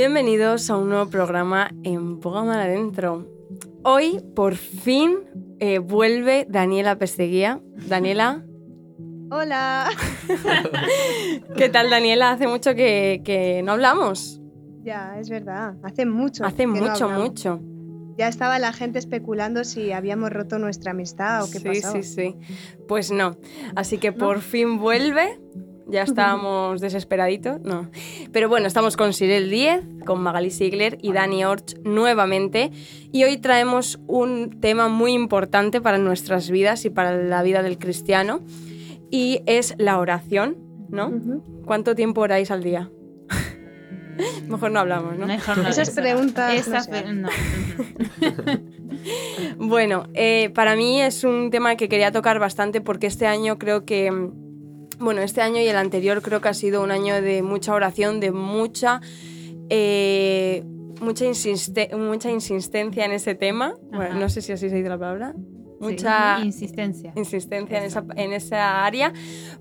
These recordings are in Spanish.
Bienvenidos a un nuevo programa en Poga Mal Adentro. Hoy, por fin, eh, vuelve Daniela Pesteguía. Daniela. Hola. ¿Qué tal, Daniela? Hace mucho que, que no hablamos. Ya, es verdad. Hace mucho. Hace no mucho, mucho. Ya estaba la gente especulando si habíamos roto nuestra amistad o qué sí, pasaba. sí, sí. Pues no. Así que por fin vuelve. Ya estábamos desesperaditos, no. Pero bueno, estamos con Sirel 10, con Magali Sigler y Dani Orch nuevamente. Y hoy traemos un tema muy importante para nuestras vidas y para la vida del cristiano. Y es la oración, ¿no? ¿Cuánto tiempo oráis al día? Mejor no hablamos, ¿no? Mejor no. Esas esa- preguntas esa no. Bueno, eh, para mí es un tema que quería tocar bastante porque este año creo que, bueno, este año y el anterior creo que ha sido un año de mucha oración, de mucha, eh, mucha, insiste- mucha insistencia en ese tema. Bueno, no sé si así se dice la palabra. Sí, Mucha insistencia. insistencia en esa, en esa área,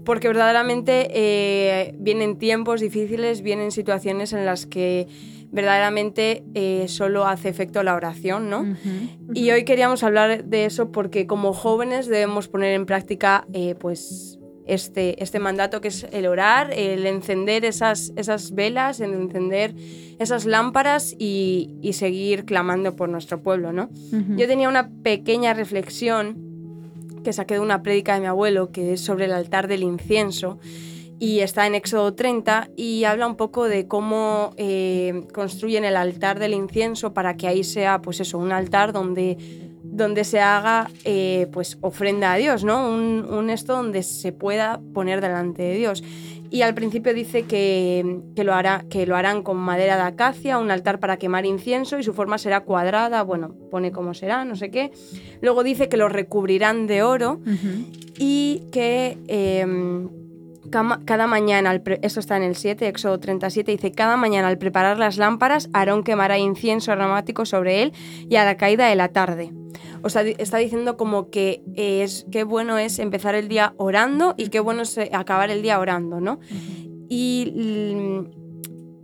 porque verdaderamente eh, vienen tiempos difíciles, vienen situaciones en las que verdaderamente eh, solo hace efecto la oración, ¿no? Y hoy queríamos hablar de eso porque como jóvenes debemos poner en práctica eh, pues este, este mandato que es el orar, el encender esas, esas velas, el encender esas lámparas y, y seguir clamando por nuestro pueblo, ¿no? Yo tenía una pequeña reflexión que saqué de una prédica de mi abuelo que es sobre el altar del incienso y está en Éxodo 30 y habla un poco de cómo eh, construyen el altar del incienso para que ahí sea pues eso, un altar donde, donde se haga eh, pues ofrenda a Dios, ¿no? Un, un esto donde se pueda poner delante de Dios. Y al principio dice que, que lo hará, que lo harán con madera de acacia, un altar para quemar incienso y su forma será cuadrada, bueno, pone cómo será, no sé qué. Luego dice que lo recubrirán de oro y que em, cada mañana, esto está en el 7, Éxodo 37, dice, cada mañana al preparar las lámparas, Aarón quemará incienso aromático sobre él y a la caída de la tarde. O sea, está diciendo como que es qué bueno es empezar el día orando y qué bueno es eh, acabar el día orando, ¿no? Y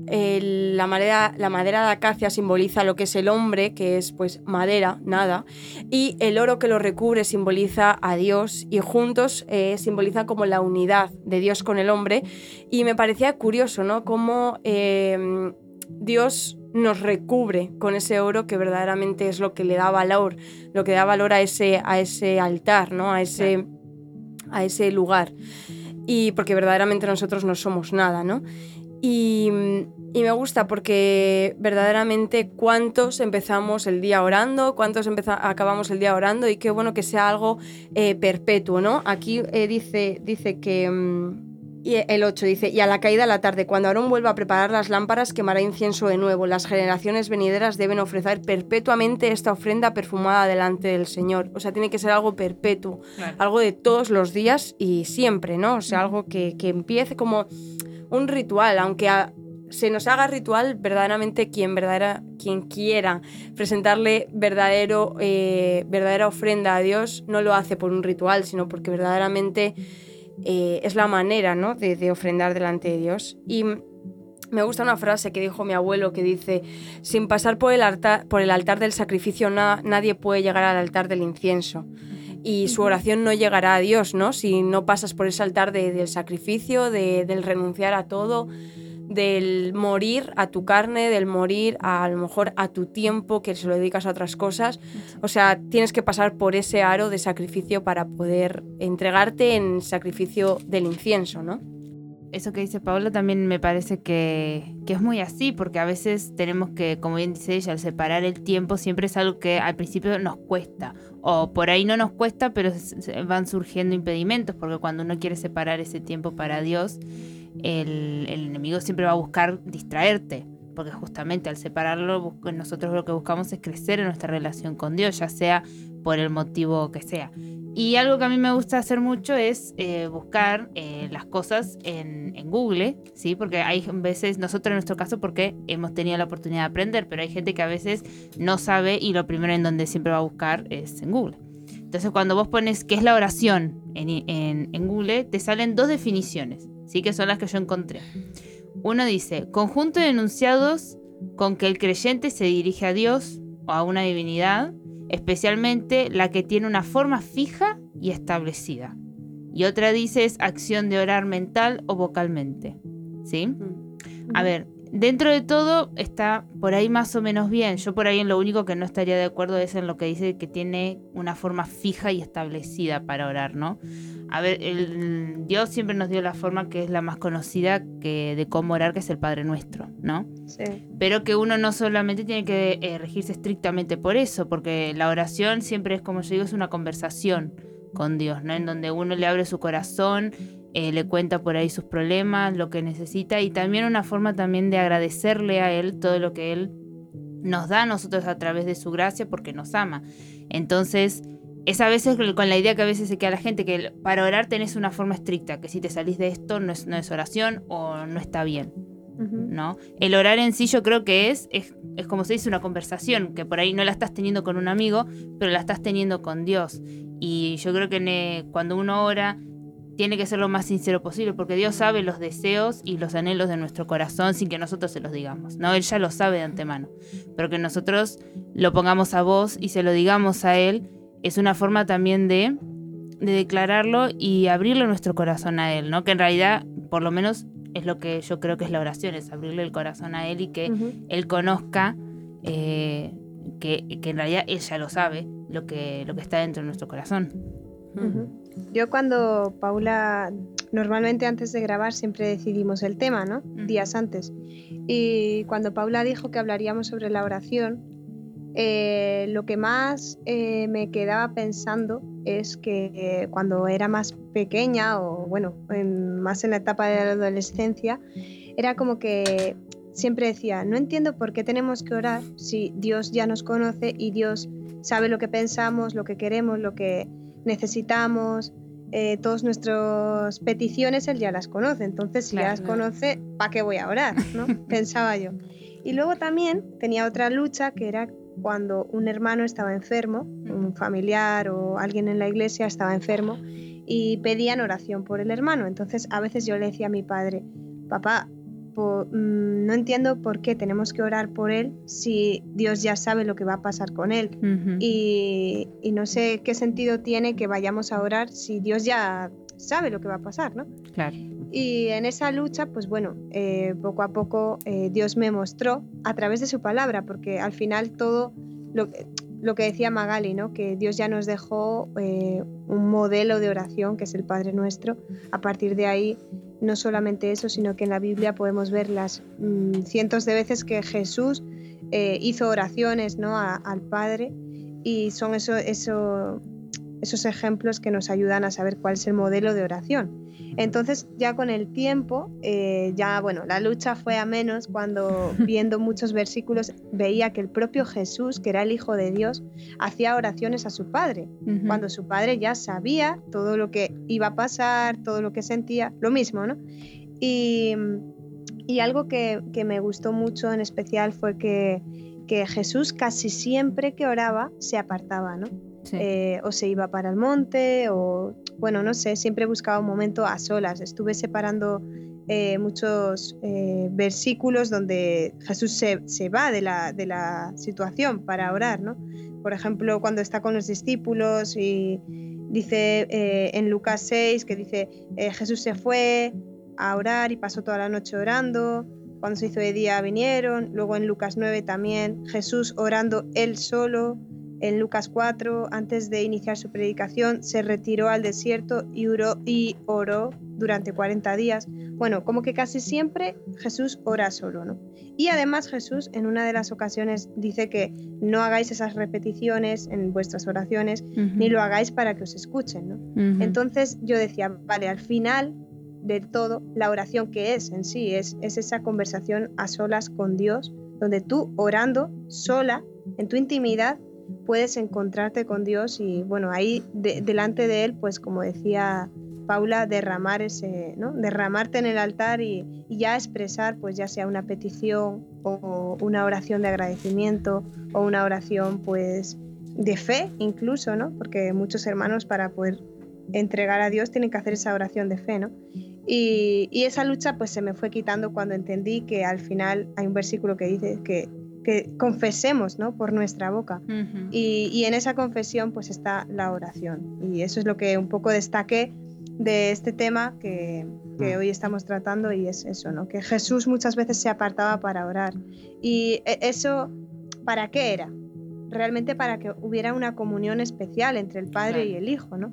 la, madera, la madera de acacia simboliza lo que es el hombre, que es pues madera, nada, y el oro que lo recubre simboliza a Dios y juntos eh, simboliza como la unidad de Dios con el hombre. Y me parecía curioso, ¿no? Cómo eh, Dios nos recubre con ese oro que verdaderamente es lo que le da valor, lo que da valor a ese, a ese altar, ¿no? A ese, a ese lugar. Y porque verdaderamente nosotros no somos nada, ¿no? Y, y me gusta porque verdaderamente cuántos empezamos el día orando, cuántos acabamos el día orando y qué bueno que sea algo eh, perpetuo, ¿no? Aquí eh, dice, dice que... mm, y el 8 dice, y a la caída de la tarde, cuando Aarón vuelva a preparar las lámparas, quemará incienso de nuevo. Las generaciones venideras deben ofrecer perpetuamente esta ofrenda perfumada delante del Señor. O sea, tiene que ser algo perpetuo, Claro. algo de todos los días y siempre, ¿no? O sea, algo que, que empiece como un ritual, aunque a- se nos haga ritual, verdaderamente quien, verdadera, quien quiera presentarle verdadero, eh, verdadera ofrenda a Dios no lo hace por un ritual, sino porque verdaderamente eh, es la manera ¿no? de, ofrendar delante de Dios. Y me gusta una frase que dijo mi abuelo que dice, sin pasar por el altar, por el altar del sacrificio na- nadie puede llegar al altar del incienso. Y su oración no llegará a Dios, ¿no? Si no pasas por ese altar de- del sacrificio, de- del renunciar a todo, del morir a tu carne, del morir a, a lo mejor a tu tiempo que se lo dedicas a otras cosas. O sea, tienes que pasar por ese aro de sacrificio para poder entregarte en sacrificio del incienso, ¿no? Eso que dice Paula también me parece que, que es muy así, porque a veces tenemos que, como bien dice ella, al separar el tiempo siempre es algo que al principio nos cuesta. O por ahí no nos cuesta, pero van surgiendo impedimentos, porque cuando uno quiere separar ese tiempo para Dios, el, enemigo siempre va a buscar distraerte. Porque justamente al separarlo, nosotros lo que buscamos es crecer en nuestra relación con Dios, ya sea por el motivo que sea. Y algo que a mí me gusta hacer mucho es eh, buscar eh, las cosas en, Google, ¿sí? Porque hay veces, nosotros en nuestro caso, porque hemos tenido la oportunidad de aprender, pero hay gente que a veces no sabe y lo primero en donde siempre va a buscar es en Google. Entonces, cuando vos pones qué es la oración en Google, te salen dos definiciones, ¿sí? Que son las que yo encontré. Uno dice, conjunto de enunciados con que el creyente se dirige a Dios o a una divinidad, especialmente la que tiene una forma fija y establecida. Y otra dice es acción de orar mental o vocalmente. ¿Sí? A ver, dentro de todo está por ahí más o menos bien. Yo por ahí en lo único que no estaría de acuerdo es en lo que dice que tiene una forma fija y establecida para orar, ¿no? A ver, el, Dios siempre nos dio la forma que es la más conocida que, de cómo orar, que es el Padre Nuestro, ¿no? Sí. Pero que uno no solamente tiene que eh, regirse estrictamente por eso, porque la oración siempre es, como yo digo, es una conversación con Dios, ¿no? En donde uno le abre su corazón, eh, le cuenta por ahí sus problemas, lo que necesita y también una forma también de agradecerle a Él todo lo que Él nos da a nosotros a través de su gracia porque nos ama. Entonces, es a veces con la idea que a veces se queda la gente que para orar tenés una forma estricta, que si te salís de esto no es, no es oración o no está bien. ¿no? El orar en sí yo creo que es, es, como se dice una conversación, que por ahí no la estás teniendo con un amigo, pero la estás teniendo con Dios. Y yo creo que cuando uno ora tiene que ser lo más sincero posible, porque Dios sabe los deseos y los anhelos de nuestro corazón sin que nosotros se los digamos, ¿no? Él ya lo sabe de antemano, pero que nosotros lo pongamos a voz y se lo digamos a Él es una forma también de, declararlo y abrirle nuestro corazón a Él, ¿no? Que en realidad, por lo menos, es lo que yo creo que es la oración, es abrirle el corazón a Él y que Él conozca eh, que, en realidad Él ya lo sabe, lo que, lo que está dentro de nuestro corazón. Yo cuando Paula, normalmente antes de grabar siempre decidimos el tema, ¿no? Días antes. Y cuando Paula dijo que hablaríamos sobre la oración, eh, lo que más eh, me quedaba pensando es que eh, cuando era más pequeña o bueno, más en la etapa de la adolescencia, era como que siempre decía, no entiendo por qué tenemos que orar si Dios ya nos conoce y Dios sabe lo que pensamos, lo que queremos, lo que necesitamos, todas nuestras peticiones Él ya las conoce. Entonces, si ya las conoce, ¿para qué voy a orar? ¿no? Pensaba yo. Y luego también tenía otra lucha que era cuando un hermano estaba enfermo, un familiar o alguien en la iglesia estaba enfermo y pedían oración por el hermano. Entonces a veces yo le decía a mi padre, papá, mm, no entiendo por qué tenemos que orar por él si Dios ya sabe lo que va a pasar con él. y, y, no sé qué sentido tiene que vayamos a orar si Dios ya sabe lo que va a pasar, ¿no? Claro. Y en esa lucha, pues bueno, eh, poco a poco eh, Dios me mostró a través de su palabra, porque al final todo lo, lo que decía Magali, ¿no? que Dios ya nos dejó eh, un modelo de oración, que es el Padre Nuestro. A partir de ahí, no solamente eso, sino que en la Biblia podemos ver las mm, cientos de veces que Jesús hizo oraciones ¿no? al Padre y son eso, eso, esos ejemplos que nos ayudan a saber cuál es el modelo de oración. Entonces ya con el tiempo, eh, ya bueno, la lucha fue a menos cuando viendo muchos versículos veía que el propio Jesús, que era el Hijo de Dios, hacía oraciones a su Padre, cuando su Padre ya sabía todo lo que iba a pasar, todo lo que sentía, lo mismo, ¿no? Y, algo que, me gustó mucho en especial fue que, que Jesús casi siempre que oraba se apartaba, ¿no? Eh, o se iba para el monte, o bueno, no sé, siempre buscaba un momento a solas. Estuve separando eh, muchos eh, versículos donde Jesús se, va de la, de la, situación para orar, ¿no? Por ejemplo, cuando está con los discípulos y dice en Lucas 6 que dice, Jesús se fue a orar y pasó toda la noche orando. Cuando se hizo de día vinieron. Luego en Lucas 9 también Jesús orando él solo. En Lucas 4, antes de iniciar su predicación, se retiró al desierto y oró, y oró durante 40 días. Bueno, como que casi siempre Jesús ora solo, ¿no? Y además Jesús en una de las ocasiones dice que no hagáis esas repeticiones en vuestras oraciones, ni lo hagáis para que os escuchen, ¿no? Entonces yo decía, vale, al final de todo, la oración que es en sí, es, es esa conversación a solas con Dios, donde tú orando sola, en tu intimidad, puedes encontrarte con Dios y bueno, ahí delante de Él, pues como decía Paula, derramar ese, ¿no? Derramarte en el altar y, ya expresar, pues ya sea una petición o una oración de agradecimiento o una oración, pues de fe incluso, ¿no? Porque muchos hermanos para poder entregar a Dios tienen que hacer esa oración de fe, ¿no? Y, y, esa lucha pues se me fue quitando cuando entendí que al final hay un versículo que dice que, que confesemos ¿no? por nuestra boca. y, y, en esa confesión pues está la oración. Y eso es lo que un poco destaqué de este tema que, que mm. hoy estamos tratando y es eso, ¿no? que Jesús muchas veces se apartaba para orar. Y e, eso, ¿para qué era? Realmente para que hubiera una comunión especial entre el Padre y el Hijo, ¿no?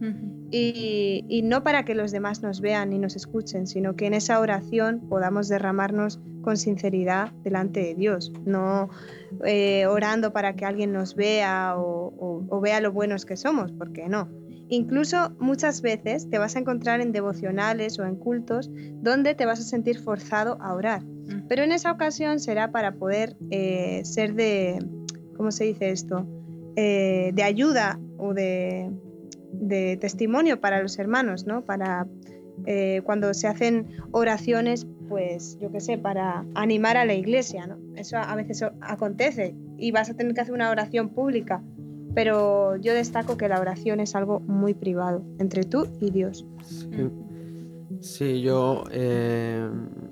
y, no para que los demás nos vean y nos escuchen, sino que en esa oración podamos derramarnos con sinceridad delante de Dios, no eh, orando para que alguien nos vea o, vea lo buenos que somos, porque no. Incluso muchas veces te vas a encontrar en devocionales o en cultos donde te vas a sentir forzado a orar, pero en esa ocasión será para poder eh, ser de ¿cómo se dice esto? Eh, de ayuda o de, testimonio para los hermanos, ¿no? Para eh, cuando se hacen oraciones, pues yo qué sé, para animar a la iglesia, ¿no? Eso a veces acontece y vas a tener que hacer una oración pública, pero yo destaco que la oración es algo muy privado entre tú y Dios. Sí, yo eh,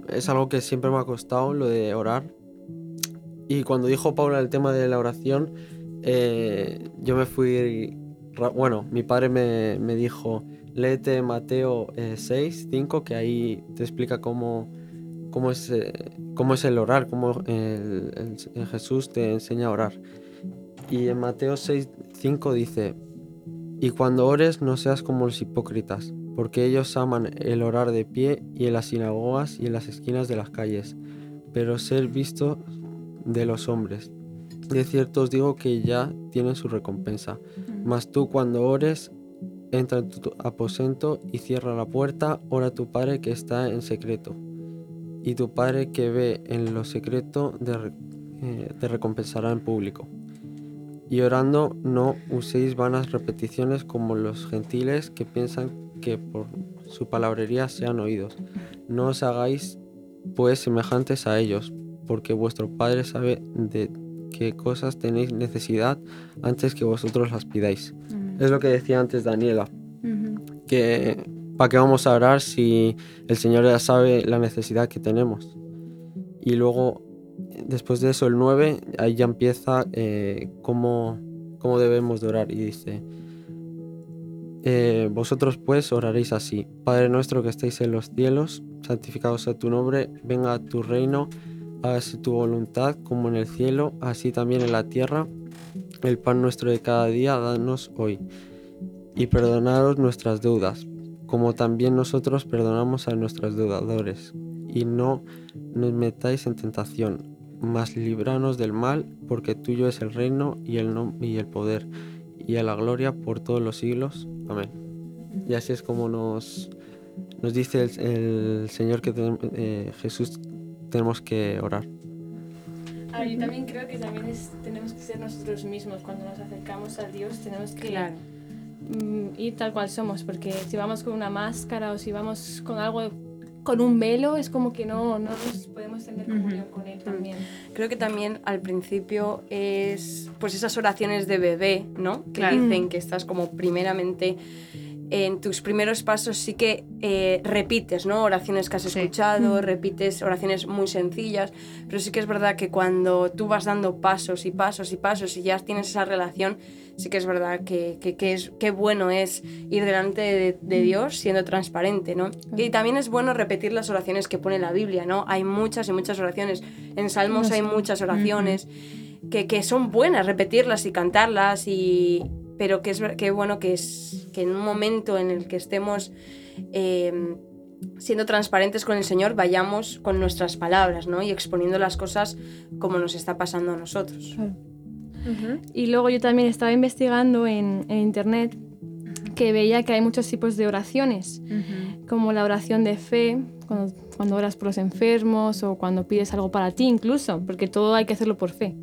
es algo que siempre me ha costado lo de orar y cuando dijo Paula el tema de la oración, eh, yo me fui, bueno, mi padre me, dijo, léete Mateo 6, eh, 5, que ahí te explica cómo, cómo, es, eh, cómo es el orar, cómo Jesús te enseña a orar. Y en Mateo 6, 5 dice, y cuando ores no seas como los hipócritas, porque ellos aman el orar de pie y en las sinagogas y en las esquinas de las calles, pero ser visto de los hombres. De cierto os digo que ya tienen su recompensa. Mas tú cuando ores, entra en tu aposento y cierra la puerta, ora a tu Padre que está en secreto. Y tu Padre que ve en lo secreto eh, te recompensará en público. Y orando no uséis vanas repeticiones como los gentiles que piensan que por su palabrería sean oídos. No os hagáis pues semejantes a ellos, porque vuestro Padre sabe de qué cosas tenéis necesidad antes que vosotros las pidáis. Es lo que decía antes Daniela, que ¿para qué vamos a orar si el Señor ya sabe la necesidad que tenemos? Y luego, después de eso, el 9, ahí ya empieza eh, cómo, cómo, debemos de orar. Y dice, eh, vosotros pues oraréis así, Padre nuestro que estáis en los cielos, santificado sea tu nombre, venga a tu reino hágase tu voluntad como en el cielo, así también en la tierra. El pan nuestro de cada día, danos hoy. Y perdonaros nuestras deudas, como también nosotros perdonamos a nuestros deudadores. Y no nos metáis en tentación, mas libranos del mal, porque tuyo es el reino y el, y el poder y a la gloria por todos los siglos. Amén. Y así es como nos, nos dice el, Señor que eh, Jesús tenemos que orar. yo también creo que también tenemos que ser nosotros mismos. Cuando nos acercamos a Dios tenemos que mm, ir tal cual somos, porque si vamos con una máscara o si vamos con algo, con un velo, es como que no, no nos podemos tener comunión con Él también. Creo que también al principio es pues esas oraciones de bebé, ¿no? Que dicen que estás como primeramente en tus primeros pasos sí que eh, repites, ¿no? Oraciones que has escuchado, repites oraciones muy sencillas, pero sí que es verdad que cuando tú vas dando pasos y pasos y pasos y ya tienes esa relación, sí que es verdad que, que, es, qué bueno es ir delante de, Dios siendo transparente, ¿no? Y también es bueno repetir las oraciones que pone la Biblia, ¿no? Hay muchas y muchas oraciones. En Salmos hay muchas oraciones. Que, que, son buenas repetirlas y cantarlas y, pero que es que bueno que es que en un momento en el que estemos em, siendo transparentes con el Señor vayamos con nuestras palabras ¿no? y exponiendo las cosas como nos está pasando a nosotros. Y luego yo también estaba investigando en, internet que veía que hay muchos tipos de oraciones, como la oración de fe, cuando, cuando oras por los enfermos o cuando pides algo para ti incluso, porque todo hay que hacerlo por fe.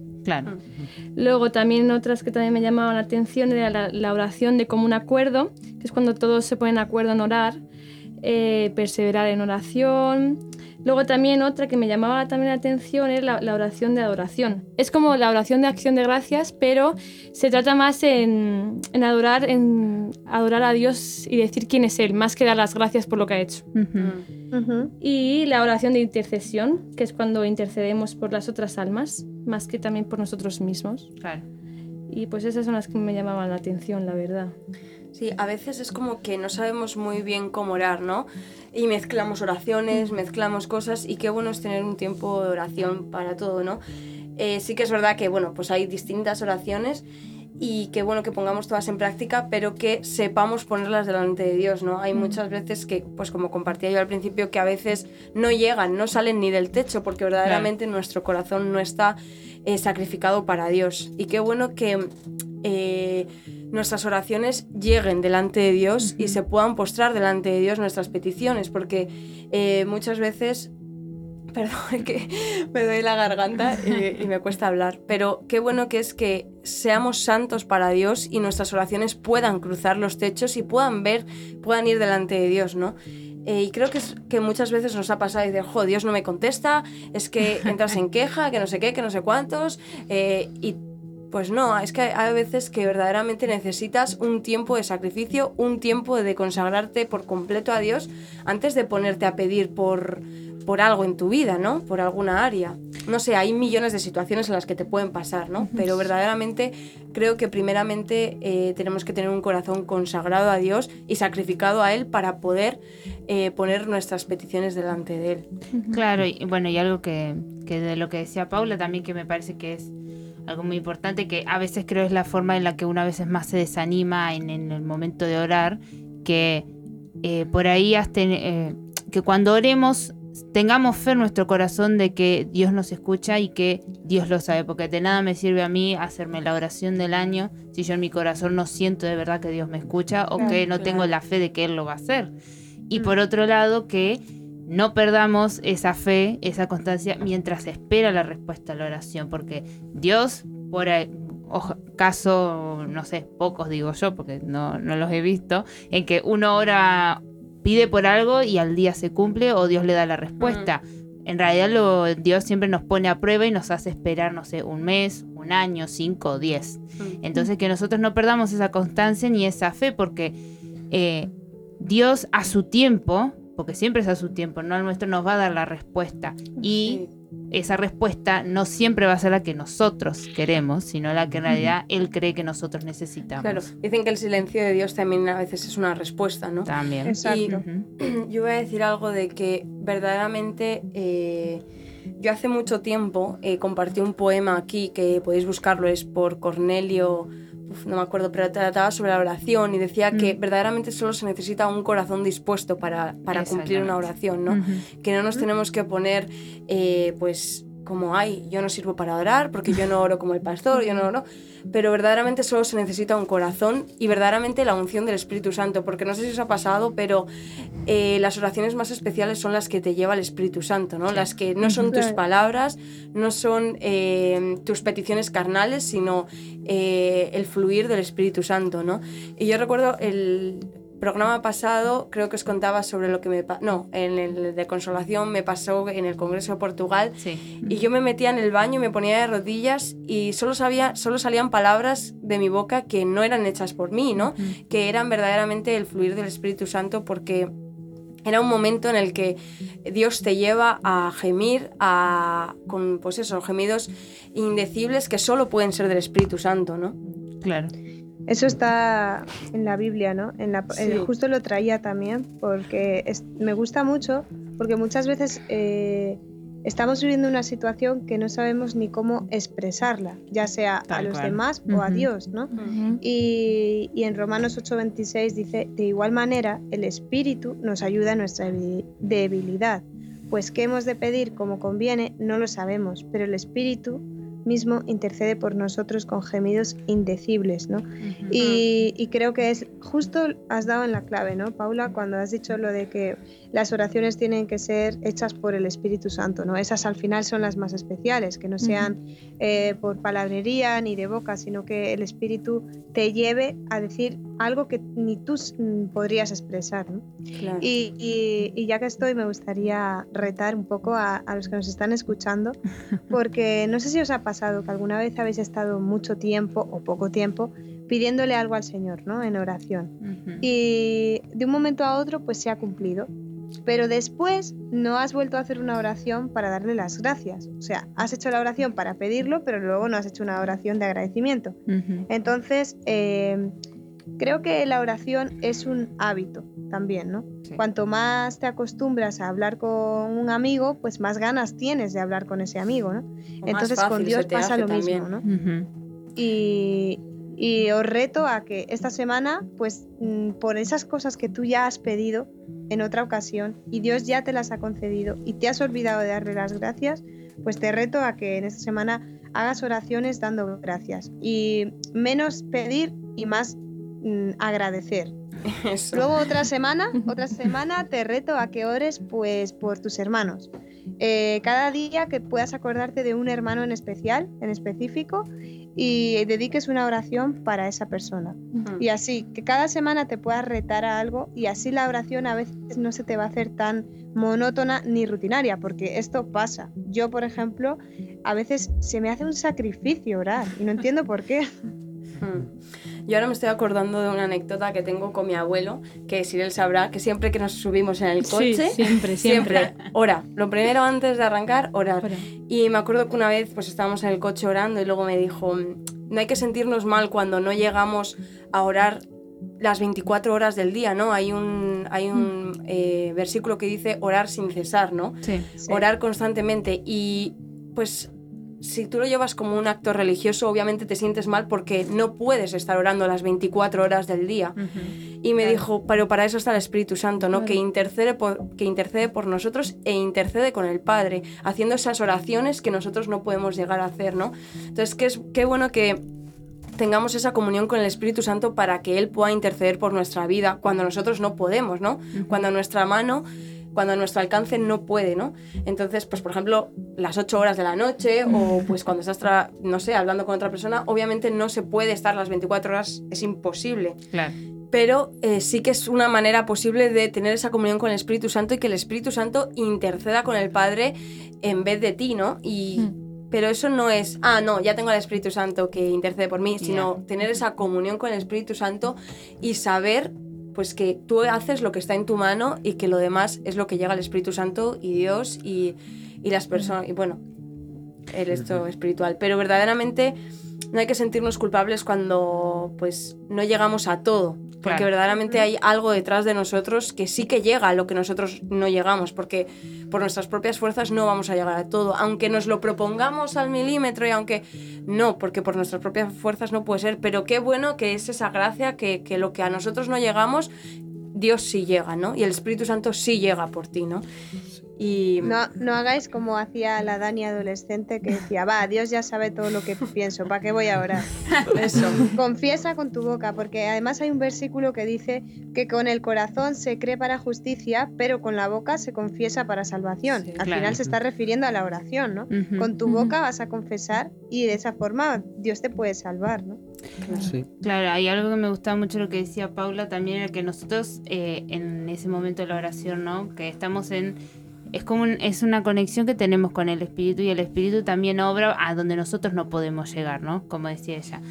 Luego también otras que también me llamaban la atención era la, oración de común acuerdo, que es cuando todos se ponen de acuerdo en orar. eh, perseverar en oración. Luego también otra que me llamaba también la atención es la, la, oración de adoración. Es como la oración de acción de gracias, pero se trata más en, en, adorar, en adorar a Dios y decir quién es Él, más que dar las gracias por lo que ha hecho. Uh -huh. Uh -huh. Y la oración de intercesión, que es cuando intercedemos por las otras almas, más que también por nosotros mismos. Claro. Y pues esas son las que me llamaban la atención, la verdad. Sí, a veces es como que no sabemos muy bien cómo orar, ¿no? Y mezclamos oraciones, mezclamos cosas y qué bueno es tener un tiempo de oración para todo, ¿no? Eh, sí que es verdad que, bueno, pues hay distintas oraciones y qué bueno que pongamos todas en práctica, pero que sepamos ponerlas delante de Dios, ¿no? Hay muchas veces que, pues como compartía yo al principio, que a veces no llegan, no salen ni del techo, porque verdaderamente claro. nuestro corazón no está eh, sacrificado para Dios. Y qué bueno que eh, nuestras oraciones lleguen delante de Dios uh -huh. y se puedan postrar delante de Dios nuestras peticiones, porque eh, muchas veces perdón, que me doy la garganta y, me cuesta hablar. Pero qué bueno que es que seamos santos para Dios y nuestras oraciones puedan cruzar los techos y puedan ver, puedan ir delante de Dios, ¿no? Eh, y creo que, es, que muchas veces nos ha pasado dice, jo, Dios no me contesta, es que entras en queja, que no sé qué, que no sé cuántos, eh, y pues no, es que hay veces que verdaderamente necesitas un tiempo de sacrificio, un tiempo de consagrarte por completo a Dios antes de ponerte a pedir por, por algo en tu vida, ¿no? Por alguna área. No sé, hay millones de situaciones en las que te pueden pasar, ¿no? Pero verdaderamente creo que primeramente eh, tenemos que tener un corazón consagrado a Dios y sacrificado a Él para poder eh, poner nuestras peticiones delante de Él. Claro, y bueno, y algo que, que de lo que decía Paula también que me parece que es algo muy importante que a veces creo es la forma en la que una vez más se desanima en, en el momento de orar, que eh, por ahí hasta, eh, que cuando oremos tengamos fe en nuestro corazón de que Dios nos escucha y que Dios lo sabe, porque de nada me sirve a mí hacerme la oración del año si yo en mi corazón no siento de verdad que Dios me escucha o claro, que no claro. tengo la fe de que Él lo va a hacer. Y mm. por otro lado, que no perdamos esa fe, esa constancia mientras se espera la respuesta a la oración, porque Dios, por caso, no sé, pocos digo yo, porque no, no los he visto, en que uno ora, pide por algo y al día se cumple o Dios le da la respuesta. En realidad lo, Dios siempre nos pone a prueba y nos hace esperar, no sé, un mes, un año, cinco o diez. Entonces que nosotros no perdamos esa constancia ni esa fe, porque eh, Dios a su tiempo porque siempre es a su tiempo, no al nuestro, nos va a dar la respuesta. Y esa respuesta no siempre va a ser la que nosotros queremos, sino la que en realidad Él cree que nosotros necesitamos. Claro, dicen que el silencio de Dios también a veces es una respuesta, ¿no? También. Exacto. Y uh -huh. yo voy a decir algo de que verdaderamente... Eh, yo hace mucho tiempo eh, compartí un poema aquí, que podéis buscarlo, es por Cornelio uf, no me acuerdo, pero trataba sobre la oración y decía mm. que verdaderamente solo se necesita un corazón dispuesto para, para cumplir una oración, ¿no? Uh -huh. Que no nos tenemos que poner, eh, pues, como, ay, yo no sirvo para orar porque yo no oro como el pastor, yo no oro, pero verdaderamente solo se necesita un corazón y verdaderamente la unción del Espíritu Santo, porque no sé si os ha pasado, pero eh, las oraciones más especiales son las que te lleva el Espíritu Santo, ¿no? Las que no son tus palabras, no son eh, tus peticiones carnales, sino eh, el fluir del Espíritu Santo, ¿no? Y yo recuerdo el programa pasado creo que os contaba sobre lo que me no en el de consolación me pasó en el Congreso de Portugal sí. y yo me metía en el baño me ponía de rodillas y solo sabía solo salían palabras de mi boca que no eran hechas por mí no -huh. que eran verdaderamente el fluir del Espíritu Santo porque era un momento en el que Dios te lleva a gemir a, con pues eso, gemidos indecibles que solo pueden ser del Espíritu Santo, ¿no? Claro. Eso está en la Biblia, ¿no? En la, sí. eh, justo lo traía también porque es, me gusta mucho, porque muchas veces eh, estamos viviendo una situación que no sabemos ni cómo expresarla, ya sea Tal a los cual. demás uh -huh. o a Dios, ¿no? Uh -huh. y, y, en Romanos 8:26 dice, de igual manera, el Espíritu nos ayuda en nuestra debilidad, pues qué hemos de pedir como conviene no lo sabemos, pero el Espíritu mismo intercede por nosotros con gemidos indecibles, ¿no? Uh -huh. y, y, creo que es justo has dado en la clave, ¿no, Paula, cuando has dicho lo de que las oraciones tienen que ser hechas por el Espíritu Santo, ¿no? Esas al final son las más especiales, que no sean uh -huh. eh, por palabrería ni de boca, sino que el Espíritu te lleve a decir algo que ni tú mm, podrías expresar. ¿no? Claro. Y, y- y ya que estoy, me gustaría retar un poco a, a los que nos están escuchando, porque no sé si os ha pasado que alguna vez habéis estado mucho tiempo o poco tiempo pidiéndole algo al Señor, ¿no? En oración. Y de un momento a otro, pues se ha cumplido. Pero después no has vuelto a hacer una oración para darle las gracias. O sea, has hecho la oración para pedirlo, pero luego no has hecho una oración de agradecimiento. Entonces, eh, creo que la oración es un hábito también, ¿no? Sí. Cuanto más te acostumbras a hablar con un amigo, pues más ganas tienes de hablar con ese amigo, ¿no? O Entonces con Dios pasa lo mismo. ¿no? Y, y os reto a que esta semana, pues mm, por esas cosas que tú ya has pedido en otra ocasión y Dios ya te las ha concedido y te has olvidado de darle las gracias, pues te reto a que en esta semana hagas oraciones dando gracias y menos pedir y más mm, agradecer. Eso. Luego otra semana, otra semana te reto a que ores pues por tus hermanos. Eh, cada día que puedas acordarte de un hermano en especial, en específico, y dediques una oración para esa persona. Y así, que cada semana te puedas retar a algo y así la oración a veces no se te va a hacer tan monótona ni rutinaria, porque esto pasa. Yo, por ejemplo, a veces se me hace un sacrificio orar y no entiendo por qué. Mm. Yo ahora me estoy acordando de una anécdota que tengo con mi abuelo, que si él sabrá que siempre que nos subimos en el Sí, coche, siempre, siempre. ora. Lo primero antes de arrancar, orar. Ora. Y me acuerdo que una vez pues estábamos en el coche orando y luego me dijo, no hay que sentirnos mal cuando no llegamos a orar las 24 horas del día, ¿no? Hay un, hay un eh, versículo que dice orar sin cesar, ¿no? Sí. Sí. Orar constantemente y pues si tú lo llevas como un acto religioso, obviamente te sientes mal porque no puedes estar orando las 24 horas del día. Y me Claro. dijo, pero para eso está el Espíritu Santo, ¿no? Claro. Que, intercede por, que intercede por nosotros e intercede con el Padre, haciendo esas oraciones que nosotros no podemos llegar a hacer, ¿no? Entonces, qué, es, qué bueno que tengamos esa comunión con el Espíritu Santo para que Él pueda interceder por nuestra vida cuando nosotros no podemos, ¿no? Cuando nuestra mano, cuando nuestro alcance no puede, ¿no? Entonces, pues por ejemplo, las 8 horas de la noche o pues cuando estás, no sé, hablando con otra persona, obviamente no se puede estar las 24 horas, es imposible Claro. pero eh, sí que es una manera posible de tener esa comunión con el Espíritu Santo y que el Espíritu Santo interceda con el Padre en vez de ti, ¿no? Y, Mm. Pero eso no es, ah, no, ya tengo al Espíritu Santo que intercede por mí, sino tener esa comunión con el Espíritu Santo y saber pues que tú haces lo que está en tu mano y que lo demás es lo que llega al Espíritu Santo y Dios y, y las personas, y bueno, el esto espiritual. Pero verdaderamente no hay que sentirnos culpables cuando pues no llegamos a todo. Porque Claro. verdaderamente hay algo detrás de nosotros que sí que llega a lo que nosotros no llegamos, porque por nuestras propias fuerzas no vamos a llegar a todo, aunque nos lo propongamos al milímetro y aunque no, porque por nuestras propias fuerzas no puede ser, pero qué bueno que es esa gracia que, que lo que a nosotros no llegamos, Dios sí llega, ¿no? Y el Espíritu Santo sí llega por ti, ¿no? Y No, no hagáis como hacía la Dani adolescente que decía, va, Dios ya sabe todo lo que pienso, ¿para qué voy a orar? eso. Confiesa con tu boca, porque además hay un versículo que dice que con el corazón se cree para justicia, pero con la boca se confiesa para salvación. Sí, Al claro. final se está refiriendo a la oración, ¿no? Con tu boca vas a confesar y de esa forma Dios te puede salvar, ¿no? Sí. Claro, hay algo que me gustaba mucho lo que decía Paula también, era que nosotros eh, en ese momento de la oración, ¿no? Que estamos en... Es como un- es una conexión que tenemos con el Espíritu y el Espíritu también obra a donde nosotros no podemos llegar, ¿no? Como decía ella.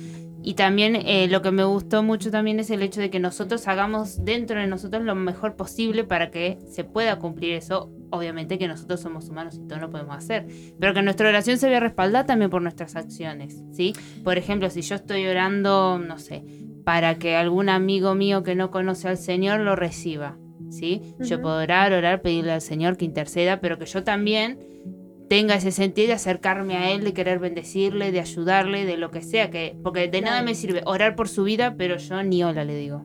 Y también eh, lo que me gustó mucho también es el hecho de que nosotros hagamos dentro de nosotros lo mejor posible para que se pueda cumplir eso. Obviamente que nosotros somos humanos y todo lo podemos hacer, pero que nuestra oración se vea respaldada también por nuestras acciones, ¿sí? Por ejemplo, si yo estoy orando, no sé, para que algún amigo mío que no conoce al Señor lo reciba, ¿sí? Yo puedo orar, orar, pedirle al Señor que interceda, pero que yo también tenga ese sentido de acercarme a Él, de querer bendecirle, de ayudarle, de lo que sea, que porque de nada me sirve orar por su vida, pero yo ni hola le digo,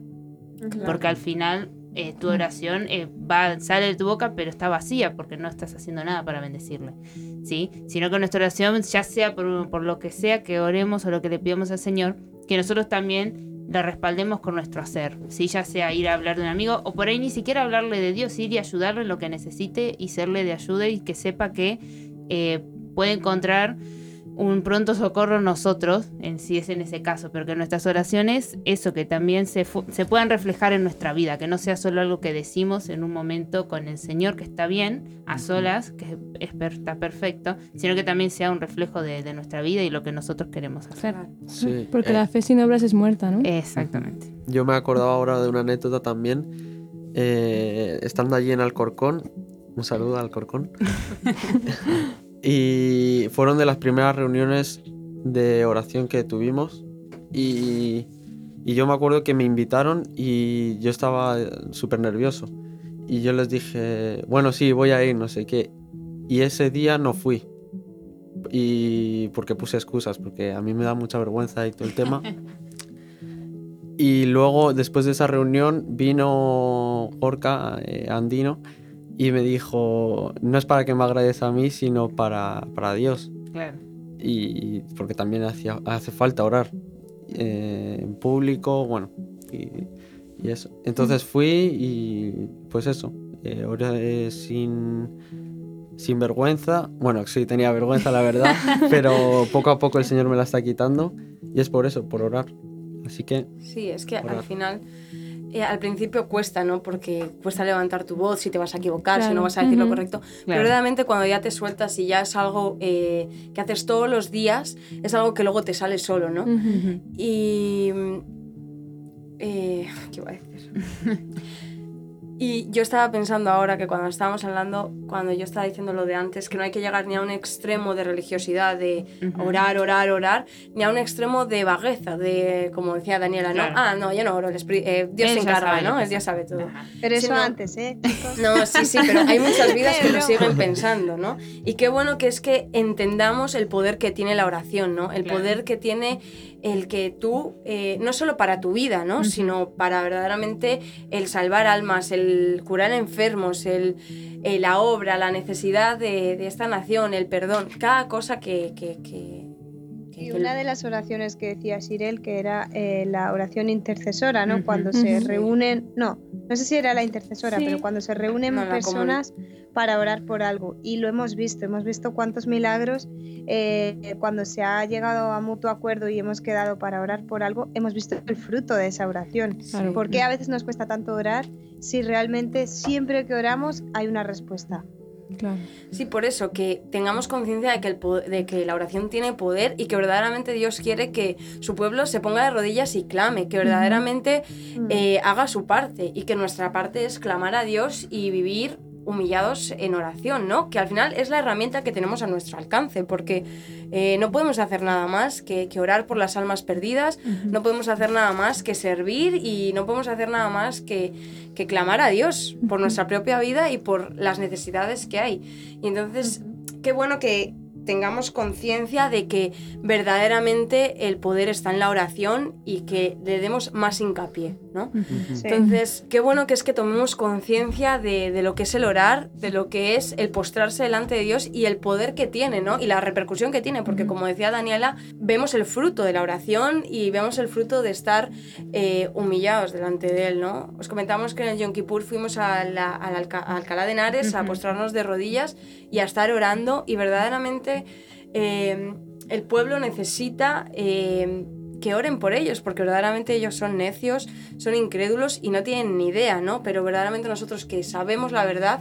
Claro. porque al final eh, tu oración eh, va sale de tu boca, pero está vacía porque no estás haciendo nada para bendecirle, ¿sí? Sino que nuestra oración, ya sea por, por lo que sea que oremos o lo que le pidamos al Señor, que nosotros también la respaldemos con nuestro hacer, ¿sí? ya sea ir a hablar de un amigo o por ahí ni siquiera hablarle de Dios, ir y ayudarle en lo que necesite y serle de ayuda y que sepa que eh, puede encontrar un pronto socorro nosotros, en si es en ese caso, pero que nuestras oraciones, eso que también se, se puedan reflejar en nuestra vida, que no sea solo algo que decimos en un momento con el Señor, que está bien, a solas, que está perfecto, sino que también sea un reflejo de, nuestra vida y lo que nosotros queremos hacer. Porque eh, la fe sin obras es muerta, ¿no? Exactamente. Yo me acordaba ahora de una anécdota también, eh, estando allí en Alcorcón, un saludo al Alcorcón. Y fueron de las primeras reuniones de oración que tuvimos. Y, yo me acuerdo que me invitaron y yo estaba súper nervioso. Y yo les dije, bueno, sí, voy a ir, no sé qué. Y ese día no fui. Y porque puse excusas, porque a mí me da mucha vergüenza y todo el tema. y luego, después de esa reunión, vino Orca eh, Andino y me dijo, no es para que me agradezca a mí, sino para, para Dios. Claro. Y, porque también hacía, hace falta orar eh, en público, bueno, y, eso. Entonces fui y pues eso, eh, oré sin, sin vergüenza. Bueno, sí, tenía vergüenza, la verdad, pero poco a poco el Señor me la está quitando y es por eso, por orar. Así que... Sí, es que al final eh, al principio cuesta, ¿no? Porque cuesta levantar tu voz si te vas a equivocar, si no vas a decir lo correcto. Pero realmente cuando ya te sueltas y ya es algo eh, que haces todos los días, es algo que luego te sale solo, ¿no? Y... Eh, ¿Qué iba a decir? Y yo estaba pensando ahora que cuando estábamos hablando, cuando yo estaba diciendo lo de antes, que no hay que llegar ni a un extremo de religiosidad, de orar, orar, orar, ni a un extremo de vagueza, de, como decía Daniela, ¿no? Ah, no, yo no oro, eh, Dios se encarga, ¿no? El Dios sabe todo. Pero eso antes, ¿eh? No, sí, sí, pero hay muchas vidas que lo siguen pensando, ¿no? Y qué bueno que es que entendamos el poder que tiene la oración, ¿no? El poder que tiene el que tú, eh, no solo para tu vida, ¿no? Sino para verdaderamente el salvar almas, el curar enfermos, el, eh, la obra, la necesidad de, esta nación, el perdón, cada cosa que... y una de las oraciones que decía Sirel, que era eh, la oración intercesora, ¿no? Cuando se reúnen, no, no sé si era la intercesora, pero cuando se reúnen personas para orar por algo. Y lo hemos visto, hemos visto cuántos milagros eh, cuando se ha llegado a mutuo acuerdo y hemos quedado para orar por algo, hemos visto el fruto de esa oración. ¿Por qué a veces nos cuesta tanto orar si realmente siempre que oramos hay una respuesta? Sí, por eso, que tengamos conciencia de, que de que la oración tiene poder y que verdaderamente Dios quiere que su pueblo se ponga de rodillas y clame, que verdaderamente eh, haga su parte y que nuestra parte es clamar a Dios y vivir humillados en oración, ¿no? Que al final es la herramienta que tenemos a nuestro alcance, porque eh, no podemos hacer nada más que, orar por las almas perdidas, no podemos hacer nada más que servir y no podemos hacer nada más que, que clamar a Dios por nuestra propia vida y por las necesidades que hay. Y entonces, qué bueno que tengamos conciencia de que verdaderamente el poder está en la oración y que le demos más hincapié, ¿no? Entonces, qué bueno que es que tomemos conciencia de, lo que es el orar, de lo que es el postrarse delante de Dios y el poder que tiene, ¿no? Y la repercusión que tiene, porque como decía Daniela, vemos el fruto de la oración y vemos el fruto de estar eh, humillados delante de Él, ¿no? Os comentamos que en el Yom Kippur fuimos a, la, Alcalá de Henares a postrarnos de rodillas y a estar orando y verdaderamente eh, el pueblo necesita eh, que oren por ellos, porque verdaderamente ellos son necios, son incrédulos y no tienen ni idea, ¿no? Pero verdaderamente nosotros que sabemos la verdad,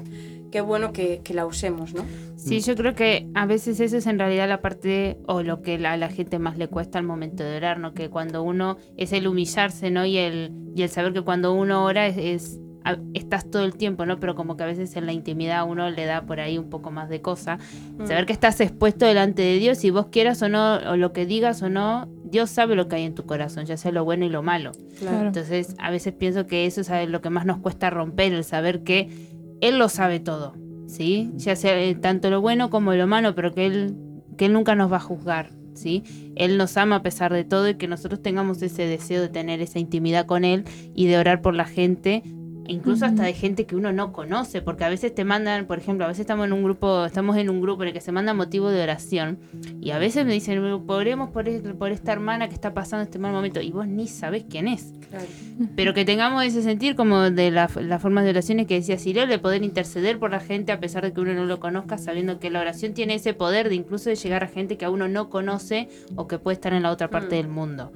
qué bueno que, la usemos, ¿no? Sí, yo creo que a veces eso es en realidad la parte o lo que a la, gente más le cuesta al momento de orar, ¿no? Que cuando uno es el humillarse, ¿no? Y el, y el saber que cuando uno ora es estás todo el tiempo, ¿no? Pero como que a veces en la intimidad uno le da por ahí un poco más de cosa. Mm. Saber que estás expuesto delante de Dios, si vos quieras o no, o lo que digas o no, Dios sabe lo que hay en tu corazón, ya sea lo bueno y lo malo. Entonces, a veces pienso que eso es lo que más nos cuesta romper, el saber que Él lo sabe todo, ¿sí? Ya sea eh, tanto lo bueno como lo malo, pero que Él, que él nunca nos va a juzgar. ¿Sí? Él nos ama a pesar de todo y que nosotros tengamos ese deseo de tener esa intimidad con Él y de orar por la gente incluso hasta de gente que uno no conoce, porque a veces te mandan, por ejemplo, a veces estamos en un grupo, estamos en un grupo en el que se manda motivo de oración y a veces me dicen, oremos por, el- por esta hermana que está pasando este mal momento y vos ni sabés quién es. Claro. Pero que tengamos ese sentir como de la- las formas de oraciones que decía Cyril, de poder interceder por la gente a pesar de que uno no lo conozca, sabiendo que la oración tiene ese poder de incluso de llegar a gente que a uno no conoce o que puede estar en la otra parte Mm. del mundo.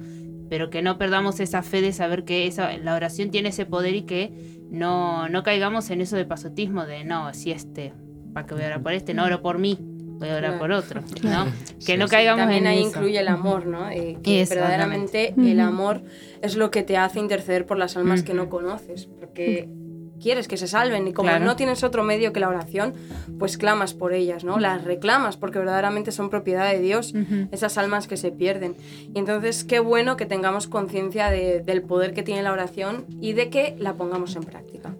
Pero que no perdamos esa fe de saber que esa, la oración tiene ese poder y que no, no caigamos en eso de pasotismo de no, si este, ¿para qué voy a orar por este? No oro por mí, voy a orar Claro. por otro. ¿no? Que Sí, no sí. caigamos También en ahí eso. incluye el amor, ¿no? Eh, que verdaderamente el amor es lo que te hace interceder por las almas que no conoces, porque quieres que se salven y como Claro. no tienes otro medio que la oración, pues clamas por ellas, ¿no? Las reclamas porque verdaderamente son propiedad de Dios esas almas que se pierden. Y entonces qué bueno que tengamos conciencia de- del poder que tiene la oración y de que la pongamos en práctica.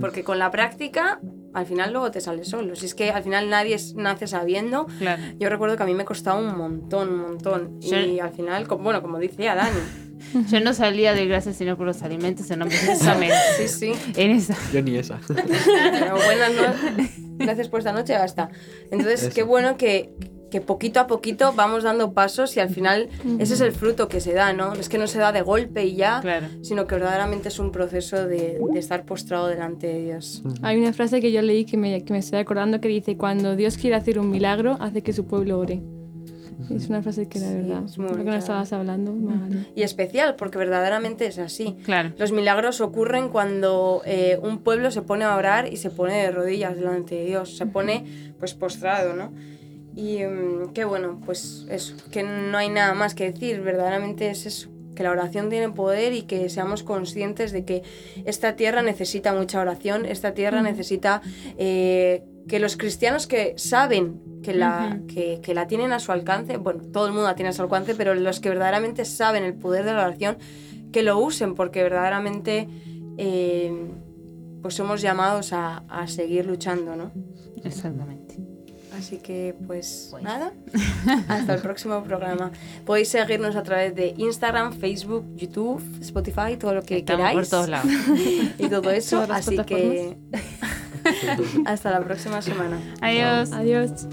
Porque con la práctica, al final luego te sale solo. Si es que al final nadie nace sabiendo, Claro. yo recuerdo que a mí me costaba un montón, un montón. Yo- Y al final, co- bueno, como dice a Dani, Yo no salía de gracias sino por los alimentos en precisamente sí, sí, en esa. Yo ni esa. pero buenas noches, gracias por esta noche, basta. Entonces, Eso. qué bueno que, que poquito a poquito vamos dando pasos y al final ese es el fruto que se da, ¿no? Es que no se da de golpe y ya, Claro. sino que verdaderamente es un proceso de, de estar postrado delante de Dios. Hay una frase que yo leí que me, que me estoy acordando que dice, cuando Dios quiere hacer un milagro, hace que su pueblo ore. Es una frase que la Sí, verdad, es muy lo que no bonita. estabas hablando. Y especial, porque verdaderamente es así. Claro. Los milagros ocurren cuando eh, un pueblo se pone a orar y se pone de rodillas delante de Dios, se pone pues postrado, ¿no? Y mm, qué bueno, pues eso, que no hay nada más que decir, verdaderamente es eso, que la oración tiene poder y que seamos conscientes de que esta tierra necesita mucha oración, esta tierra necesita eh, que los cristianos que saben que la, que, que la tienen a su alcance, bueno, todo el mundo la tiene a su alcance, pero los que verdaderamente saben el poder de la oración, que lo usen, porque verdaderamente eh, pues somos llamados a, a seguir luchando, ¿no? Exactamente. Así que, pues, Pues. nada, hasta el próximo programa. Podéis seguirnos a través de Instagram, Facebook, YouTube, Spotify, todo lo que Estamos queráis. por todos lados. Y todo eso, así que hasta la próxima semana. Adiós. Adiós.